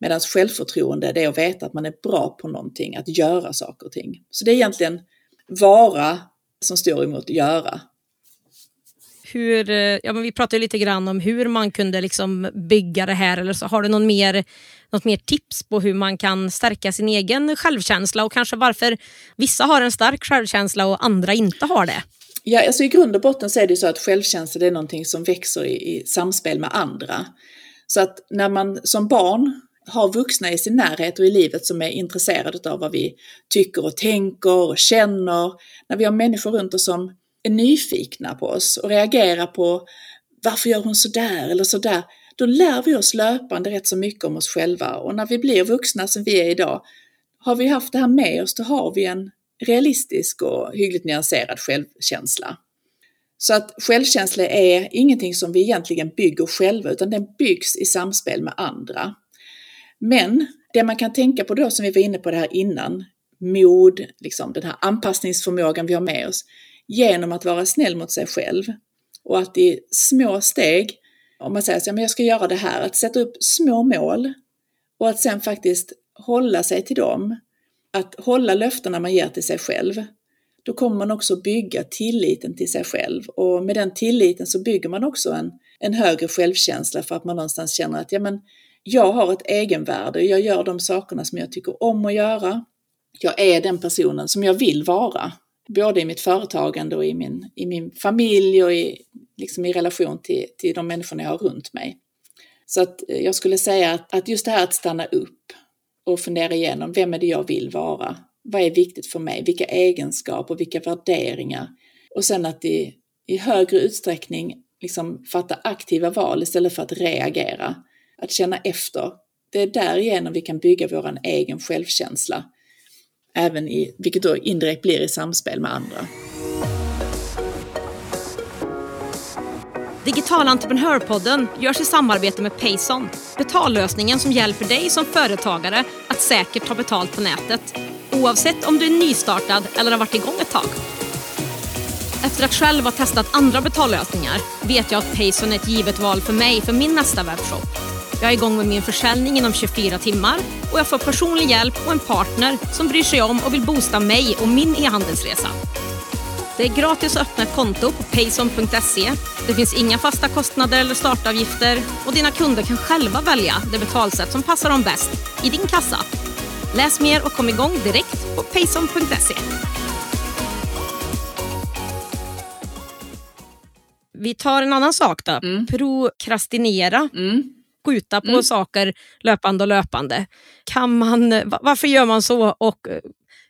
Medan självförtroende det är att veta att man är bra på någonting, att göra saker och ting. Så det är egentligen vara som står emot göra. Hur, eh, ja, men vi pratade lite grann om hur man kunde liksom bygga det här. Eller så har du någon mer, något mer tips på hur man kan stärka sin egen självkänsla och kanske varför vissa har en stark självkänsla och andra inte har det? Ja, alltså i grund och botten så är det så att självkänsla det är någonting som växer i, i samspel med andra. Så att när man som barn har vuxna i sin närhet och i livet som är intresserade av vad vi tycker och tänker och känner, när vi har människor runt oss som är nyfikna på oss och reagerar på varför gör hon sådär eller sådär, då lär vi oss löpande rätt så mycket om oss själva och när vi blir vuxna som vi är idag, har vi haft det här med oss, då har vi en realistisk och hyggligt nyanserad självkänsla. Så att självkänsla är ingenting som vi egentligen bygger själva utan den byggs i samspel med andra. Men det man kan tänka på då, som vi var inne på det här innan, mod, liksom den här anpassningsförmågan vi har med oss, genom att vara snäll mot sig själv och att i små steg, om man säger att jag ska göra det här, att sätta upp små mål och att sen faktiskt hålla sig till dem, att hålla löftena man ger till sig själv, då kommer man också bygga tilliten till sig själv och med den tilliten så bygger man också en, en högre självkänsla för att man någonstans känner att ja, men, jag har ett egenvärde, jag gör de sakerna som jag tycker om att göra. Jag är den personen som jag vill vara, både i mitt företagande och i min, i min familj och i, liksom i relation till, till de människorna jag har runt mig. Så att eh, jag skulle säga att, att just det här att stanna upp och fundera igenom, vem är det jag vill vara? Vad är viktigt för mig? Vilka egenskaper, vilka värderingar? Och sen att i, i högre utsträckning liksom fatta aktiva val istället för att reagera. Att känna efter. Det är därigenom vi kan bygga vår egen självkänsla. Även i, vilket då indirekt blir i samspel med andra. Digital entreprenörpodden görs i samarbete med Payson. Betallösningen som hjälper dig som företagare att säkert ta betalt på nätet. Oavsett om du är nystartad eller har varit igång ett tag. Efter att själv ha testat andra betallösningar vet jag att Payson är ett givet val för mig för min nästa webbshop. Jag är igång med min försäljning inom 24 timmar och jag får personlig hjälp och en partner som bryr sig om och vill boosta mig och min e-handelsresa. Det är gratis att öppna ett konto på payson.se. Det finns inga fasta kostnader eller startavgifter och dina kunder kan själva välja det betalsätt som passar dem bäst i din kassa. Läs mer och kom igång direkt på payson.se. Vi tar en annan sak då. Mm. Prokrastinera. Mm. Skjuta på mm. saker löpande och löpande. Kan man, varför gör man så och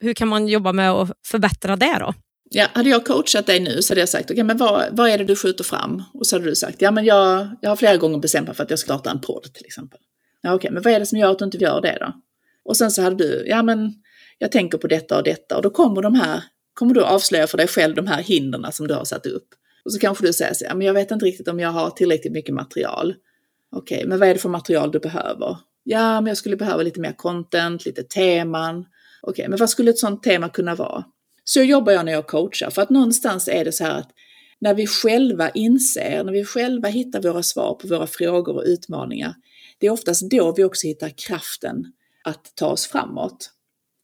hur kan man jobba med att förbättra det då? Ja, hade jag coachat dig nu så hade jag sagt, okej okay, men vad, vad är det du skjuter fram? Och så hade du sagt, ja men jag, jag har flera gånger bestämt mig för att jag ska starta en podd till exempel. Ja okej, okay, men vad är det som gör att du inte gör det då? Och sen så hade du, ja men jag tänker på detta och detta och då kommer de här, kommer du avslöja för dig själv de här hindren som du har satt upp. Och så kanske du säger så, ja men jag vet inte riktigt om jag har tillräckligt mycket material. Okej, okay, men vad är det för material du behöver? Ja, men jag skulle behöva lite mer content, lite teman. Okej, okay, men vad skulle ett sånt tema kunna vara? Så jobbar jag när jag coachar, för att någonstans är det så här att när vi själva inser, när vi själva hittar våra svar på våra frågor och utmaningar, det är oftast då vi också hittar kraften att ta oss framåt.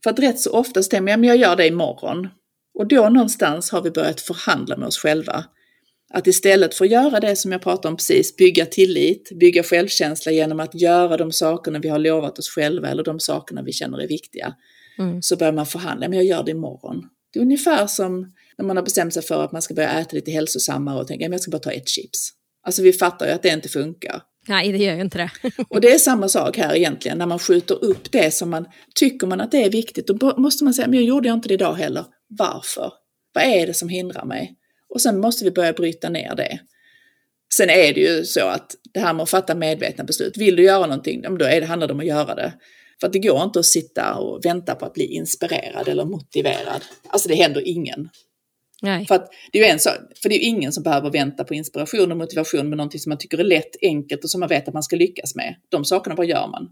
För att rätt så ofta stämmer jag, men jag gör det imorgon. Och då någonstans har vi börjat förhandla med oss själva. Att istället för att göra det som jag pratade om precis, bygga tillit, bygga självkänsla genom att göra de sakerna vi har lovat oss själva eller de sakerna vi känner är viktiga, mm. så börjar man förhandla, men jag gör det imorgon. Det är ungefär som när man har bestämt sig för att man ska börja äta lite hälsosammare och tänka att jag ska bara ta ett chips. Alltså vi fattar ju att det inte funkar. Nej, det gör ju inte det. och det är samma sak här egentligen, när man skjuter upp det som man tycker man att det är viktigt, då måste man säga, men jag gjorde inte det idag heller. Varför? Vad är det som hindrar mig? Och sen måste vi börja bryta ner det. Sen är det ju så att det här med att fatta medvetna beslut, vill du göra någonting, då är det, handlar det om att göra det. För att det går inte att sitta och vänta på att bli inspirerad eller motiverad. Alltså det händer ingen. Nej. För, att det är en sak, för det är ingen som behöver vänta på inspiration och motivation med någonting som man tycker är lätt, enkelt och som man vet att man ska lyckas med. De sakerna bara gör man.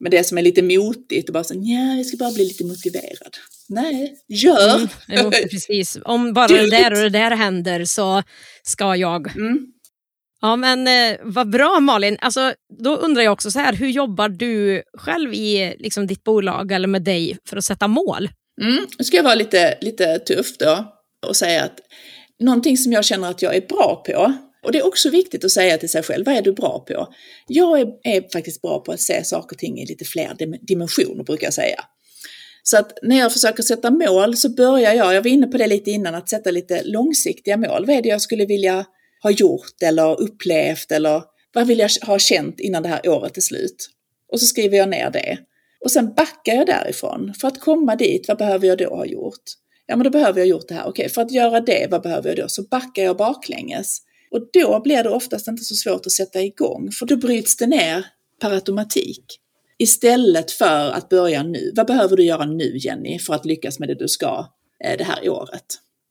Men det som är lite motigt och bara så, ja, jag ska bara bli lite motiverad. Nej, gör! Mm, jo, precis. Om bara det där och det där händer så ska jag. Mm. Ja men eh, vad bra Malin. Alltså, då undrar jag också så här, hur jobbar du själv i liksom, ditt bolag eller med dig för att sätta mål? Mm, nu ska jag vara lite, lite tuff då och säga att någonting som jag känner att jag är bra på, och det är också viktigt att säga till sig själv, vad är du bra på? Jag är, är faktiskt bra på att se saker och ting i lite fler dimensioner brukar jag säga. Så att när jag försöker sätta mål så börjar jag, jag var inne på det lite innan, att sätta lite långsiktiga mål. Vad är det jag skulle vilja ha gjort eller upplevt eller vad vill jag ha känt innan det här året är slut? Och så skriver jag ner det. Och sen backar jag därifrån. För att komma dit, vad behöver jag då ha gjort? Ja, men då behöver jag ha gjort det här. Okej, för att göra det, vad behöver jag då? Så backar jag baklänges. Och då blir det oftast inte så svårt att sätta igång, för då bryts det ner per automatik. Istället för att börja nu. Vad behöver du göra nu Jenny för att lyckas med det du ska eh, det här året?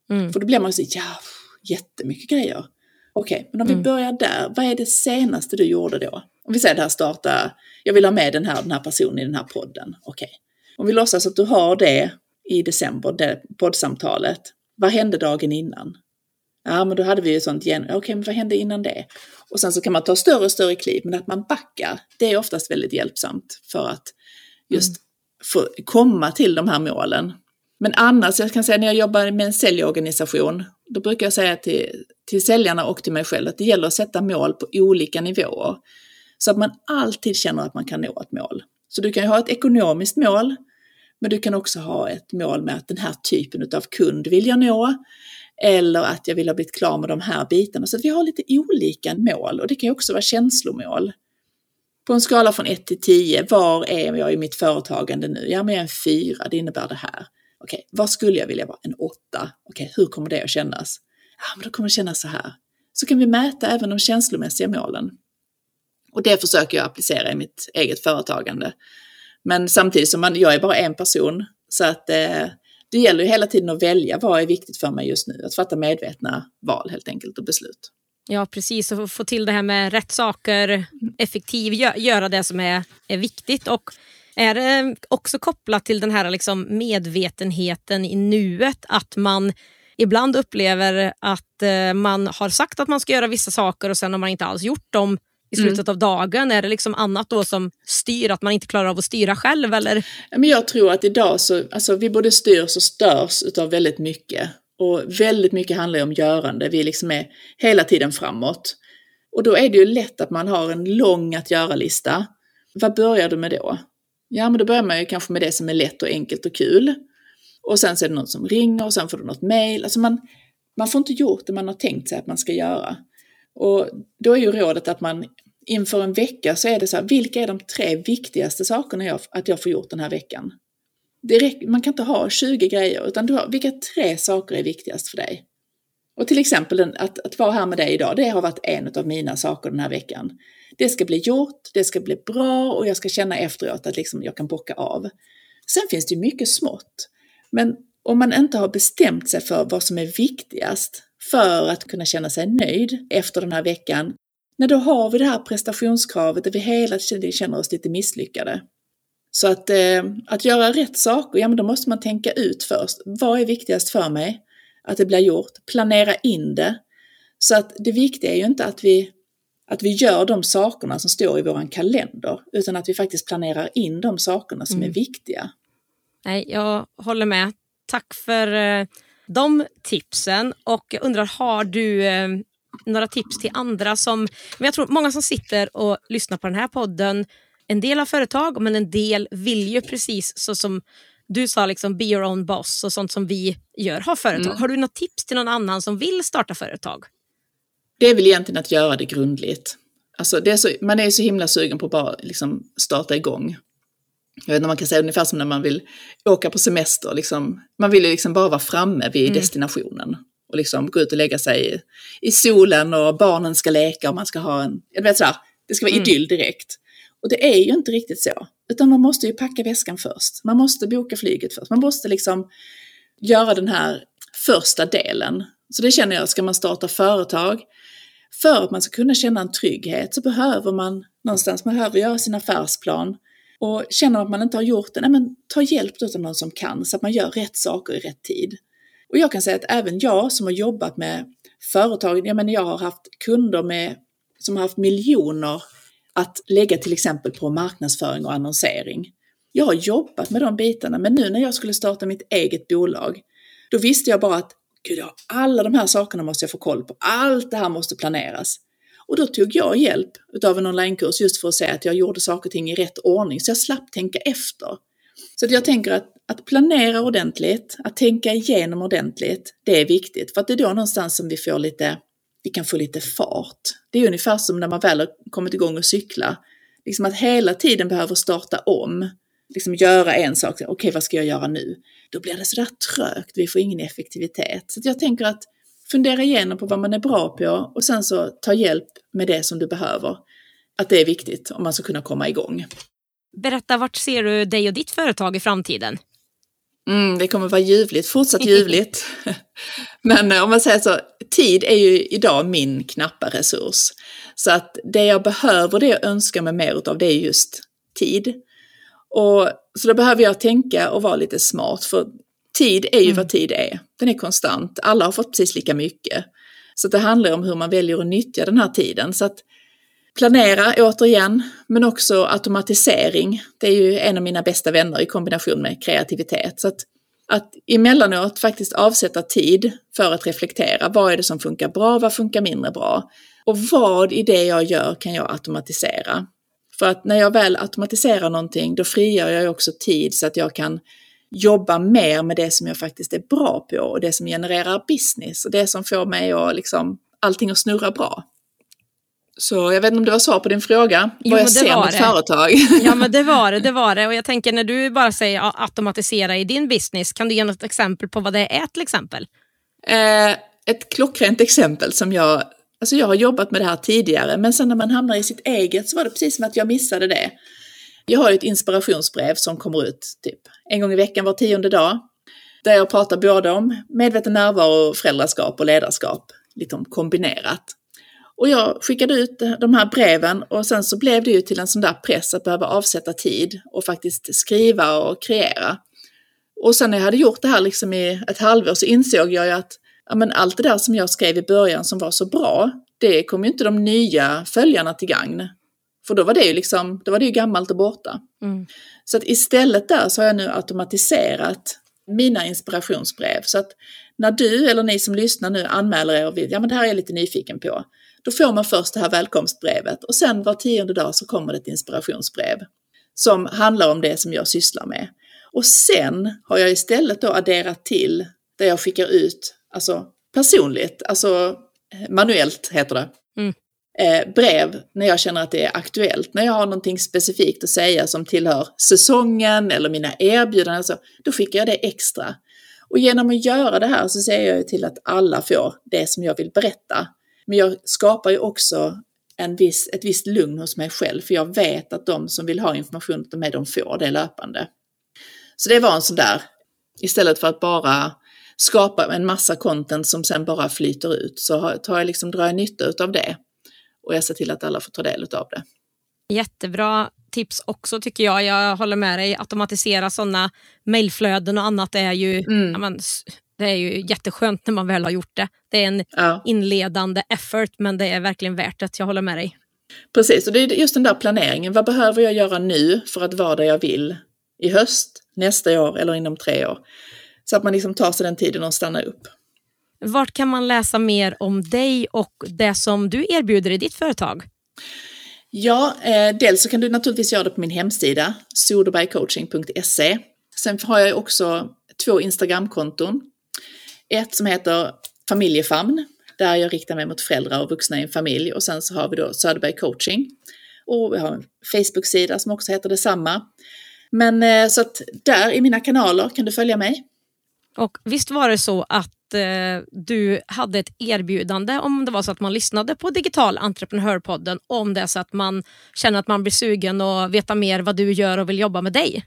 Mm. För då blir man så ja, jättemycket grejer. Okej, okay, men om mm. vi börjar där, vad är det senaste du gjorde då? Om vi säger det här starta, jag vill ha med den här, den här personen i den här podden. Okej. Okay. Om vi låtsas att du har det i december, det poddsamtalet. Vad hände dagen innan? Ja, men då hade vi ju sånt igen. Okej, okay, men vad hände innan det? Och sen så kan man ta större och större kliv, men att man backar, det är oftast väldigt hjälpsamt för att just mm. få komma till de här målen. Men annars, jag kan säga när jag jobbar med en säljorganisation, då brukar jag säga till, till säljarna och till mig själv att det gäller att sätta mål på olika nivåer. Så att man alltid känner att man kan nå ett mål. Så du kan ju ha ett ekonomiskt mål, men du kan också ha ett mål med att den här typen av kund vill jag nå. Eller att jag vill ha blivit klar med de här bitarna. Så att vi har lite olika mål och det kan ju också vara känslomål. På en skala från 1 till 10, var är jag i mitt företagande nu? Ja, men jag är en 4, det innebär det här. Okej, vad skulle jag vilja vara? En åtta? Okej, hur kommer det att kännas? Ja, men då kommer det kännas så här. Så kan vi mäta även de känslomässiga målen. Och det försöker jag applicera i mitt eget företagande. Men samtidigt som man, jag är bara en person, så att eh, det gäller ju hela tiden att välja vad är viktigt för mig just nu. Att fatta medvetna val helt enkelt och beslut. Ja precis, och få till det här med rätt saker, effektiv, göra det som är, är viktigt. Och är det också kopplat till den här liksom medvetenheten i nuet, att man ibland upplever att eh, man har sagt att man ska göra vissa saker och sen har man inte alls gjort dem i mm. slutet mm. av dagen? Är det liksom annat då som styr, att man inte klarar av att styra själv? Eller? Men jag tror att idag så, alltså vi både styrs och störs utav väldigt mycket. Och väldigt mycket handlar om görande, vi liksom är hela tiden framåt. Och då är det ju lätt att man har en lång att göra-lista. Vad börjar du med då? Ja, men då börjar man ju kanske med det som är lätt och enkelt och kul. Och sen så är det någon som ringer och sen får du något mejl. Alltså man, man får inte gjort det man har tänkt sig att man ska göra. Och då är ju rådet att man inför en vecka så är det så här, vilka är de tre viktigaste sakerna jag, att jag får gjort den här veckan? Räcker, man kan inte ha 20 grejer, utan du har, vilka tre saker är viktigast för dig? Och till exempel att, att vara här med dig idag, det har varit en av mina saker den här veckan. Det ska bli gjort, det ska bli bra och jag ska känna efteråt att liksom jag kan bocka av. Sen finns det ju mycket smått. Men om man inte har bestämt sig för vad som är viktigast för att kunna känna sig nöjd efter den här veckan, när då har vi det här prestationskravet där vi hela tiden känner oss lite misslyckade. Så att, eh, att göra rätt saker, ja men då måste man tänka ut först. Vad är viktigast för mig? Att det blir gjort. Planera in det. Så att det viktiga är ju inte att vi, att vi gör de sakerna som står i våran kalender, utan att vi faktiskt planerar in de sakerna som mm. är viktiga. Nej, jag håller med. Tack för eh, de tipsen och jag undrar, har du eh, några tips till andra som, men jag tror många som sitter och lyssnar på den här podden, en del har företag men en del vill ju precis så som du sa, liksom, be your own boss och sånt som vi gör, ha företag. Mm. Har du något tips till någon annan som vill starta företag? Det är väl egentligen att göra det grundligt. Alltså det är så, man är så himla sugen på att bara liksom starta igång. Jag vet inte om man kan säga ungefär som när man vill åka på semester. Liksom, man vill ju liksom bara vara framme vid mm. destinationen och liksom gå ut och lägga sig i, solen och barnen ska leka och man ska ha en, jag vet så här, det ska vara mm. idyll direkt. Och det är ju inte riktigt så, utan man måste ju packa väskan först. Man måste boka flyget först. Man måste liksom göra den här första delen. Så det känner jag, ska man starta företag, för att man ska kunna känna en trygghet så behöver man någonstans, man behöver göra sin affärsplan. Och känner att man inte har gjort det, nej men ta hjälp av någon som kan så att man gör rätt saker i rätt tid. Och jag kan säga att även jag som har jobbat med företag, jag menar jag har haft kunder med, som har haft miljoner att lägga till exempel på marknadsföring och annonsering. Jag har jobbat med de bitarna, men nu när jag skulle starta mitt eget bolag, då visste jag bara att gud, alla de här sakerna måste jag få koll på. Allt det här måste planeras. Och då tog jag hjälp av en onlinekurs just för att se att jag gjorde saker och ting i rätt ordning, så jag slapp tänka efter. Så jag tänker att, att planera ordentligt, att tänka igenom ordentligt, det är viktigt. För att det är då någonstans som vi får lite, vi kan få lite fart. Det är ungefär som när man väl har kommit igång och cykla. Liksom att hela tiden behöver starta om. Liksom göra en sak, okej okay, vad ska jag göra nu? Då blir det sådär trögt, vi får ingen effektivitet. Så jag tänker att fundera igenom på vad man är bra på och sen så ta hjälp med det som du behöver. Att det är viktigt om man ska kunna komma igång. Berätta, vart ser du dig och ditt företag i framtiden? Mm, det kommer vara ljuvligt, fortsatt ljuvligt. Men eh, om man säger så, tid är ju idag min knappa resurs. Så att det jag behöver, det jag önskar mig mer utav, det är just tid. Och, så då behöver jag tänka och vara lite smart, för tid är ju mm. vad tid är. Den är konstant, alla har fått precis lika mycket. Så det handlar om hur man väljer att nyttja den här tiden. Så att planera återigen, men också automatisering. Det är ju en av mina bästa vänner i kombination med kreativitet. Så att, att emellanåt faktiskt avsätta tid för att reflektera. Vad är det som funkar bra? Vad funkar mindre bra? Och vad i det jag gör kan jag automatisera? För att när jag väl automatiserar någonting, då frigör jag också tid så att jag kan jobba mer med det som jag faktiskt är bra på och det som genererar business och det som får mig att liksom allting att snurra bra. Så jag vet inte om det var svar på din fråga, jo, vad jag ser med ett företag. Ja men det var det, det var det. Och jag tänker när du bara säger automatisera i din business, kan du ge något exempel på vad det är till exempel? Eh, ett klockrent exempel som jag, alltså jag har jobbat med det här tidigare, men sen när man hamnar i sitt eget så var det precis som att jag missade det. Jag har ett inspirationsbrev som kommer ut typ en gång i veckan var tionde dag. Där jag pratar både om medveten närvaro, föräldraskap och ledarskap, lite om kombinerat. Och jag skickade ut de här breven och sen så blev det ju till en sån där press att behöva avsätta tid och faktiskt skriva och kreera. Och sen när jag hade gjort det här liksom i ett halvår så insåg jag ju att ja, men allt det där som jag skrev i början som var så bra, det kom ju inte de nya följarna till gagn. För då var det ju liksom, då var det ju gammalt och borta. Mm. Så att istället där så har jag nu automatiserat mina inspirationsbrev. Så att när du eller ni som lyssnar nu anmäler er och vill, ja men det här är jag lite nyfiken på. Då får man först det här välkomstbrevet och sen var tionde dag så kommer det ett inspirationsbrev som handlar om det som jag sysslar med. Och sen har jag istället då adderat till där jag skickar ut, alltså personligt, alltså manuellt heter det. Mm eh, brev när jag känner att det är aktuellt. När jag har någonting specifikt att säga som tillhör säsongen eller mina erbjudanden, så, då skickar jag det extra. Och genom att göra det här så ser jag till att alla får det som jag vill berätta. Men jag skapar ju också en viss, ett visst lugn hos mig själv, för jag vet att de som vill ha information av mig, de får det löpande. Så det var en sån där, istället för att bara skapa en massa content som sen bara flyter ut, så tar jag liksom, drar jag nytta av det och jag ser till att alla får ta del av det. Jättebra tips också tycker jag. Jag håller med dig. Automatisera sådana mejlflöden och annat är ju, mm. ja, man, det är ju jätteskönt när man väl har gjort det. Det är en ja. inledande effort men det är verkligen värt det. Jag håller med dig. Precis, och det är just den där planeringen. Vad behöver jag göra nu för att vara där jag vill i höst, nästa år eller inom tre år? Så att man liksom tar sig den tiden och stannar upp. Vart kan man läsa mer om dig och det som du erbjuder i ditt företag? Ja, eh, dels så kan du naturligtvis göra det på min hemsida, soderbergcoaching.se. Sen har jag också två Instagramkonton. Ett som heter Familjefamn, där jag riktar mig mot föräldrar och vuxna i en familj. Och sen så har vi då Söderberg coaching. Och vi har en Facebook-sida som också heter detsamma. Men eh, så att där i mina kanaler kan du följa mig. Och visst var det så att eh, du hade ett erbjudande om det var så att man lyssnade på Digital entreprenörpodden om det är så att man känner att man blir sugen och veta mer vad du gör och vill jobba med dig.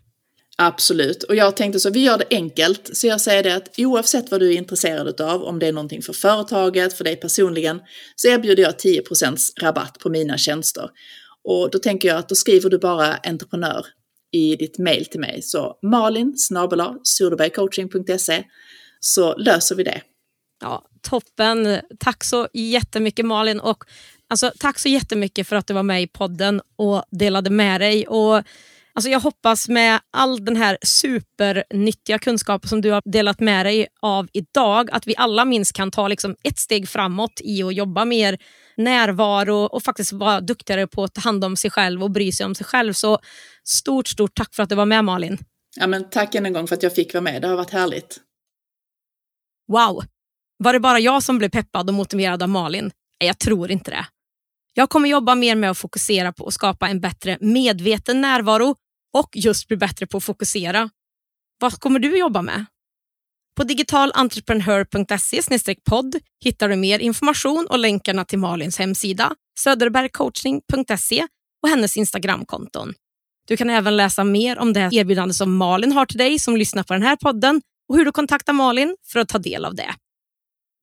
Absolut, och jag tänkte så, vi gör det enkelt. Så jag säger det att oavsett vad du är intresserad av, om det är någonting för företaget, för dig personligen, så erbjuder jag 10% rabatt på mina tjänster. Och då tänker jag att då skriver du bara entreprenör i ditt mail till mig. Så malin snabela så löser vi det. Ja, toppen. Tack så jättemycket Malin. Och alltså, tack så jättemycket för att du var med i podden och delade med dig. Och, alltså, jag hoppas med all den här supernyttiga kunskapen som du har delat med dig av idag, att vi alla minst kan ta liksom, ett steg framåt i att jobba mer närvaro och faktiskt vara duktigare på att ta hand om sig själv och bry sig om sig själv. Så stort, stort tack för att du var med Malin. Ja, men tack än en gång för att jag fick vara med. Det har varit härligt. Wow, var det bara jag som blev peppad och motiverad av Malin? Nej, jag tror inte det. Jag kommer jobba mer med att fokusera på att skapa en bättre medveten närvaro och just bli bättre på att fokusera. Vad kommer du jobba med? På digitalentreprenör.se podd hittar du mer information och länkarna till Malins hemsida, söderbergcoachning.se och hennes Instagramkonton. Du kan även läsa mer om det erbjudande som Malin har till dig som lyssnar på den här podden och hur du kontaktar Malin för att ta del av det.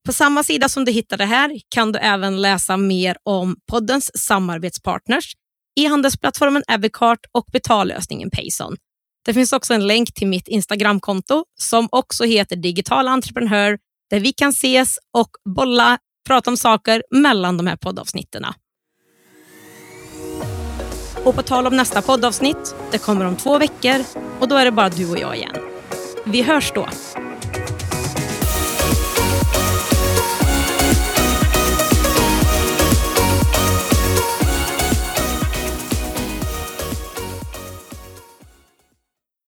På samma sida som du hittar det här kan du även läsa mer om poddens samarbetspartners, e-handelsplattformen Avicart och betallösningen Payson. Det finns också en länk till mitt Instagramkonto som också heter Digital Entreprenör där vi kan ses och bolla, prata om saker mellan de här poddavsnitten. Och på tal om nästa poddavsnitt, det kommer om två veckor och då är det bara du och jag igen. Vi hörs då.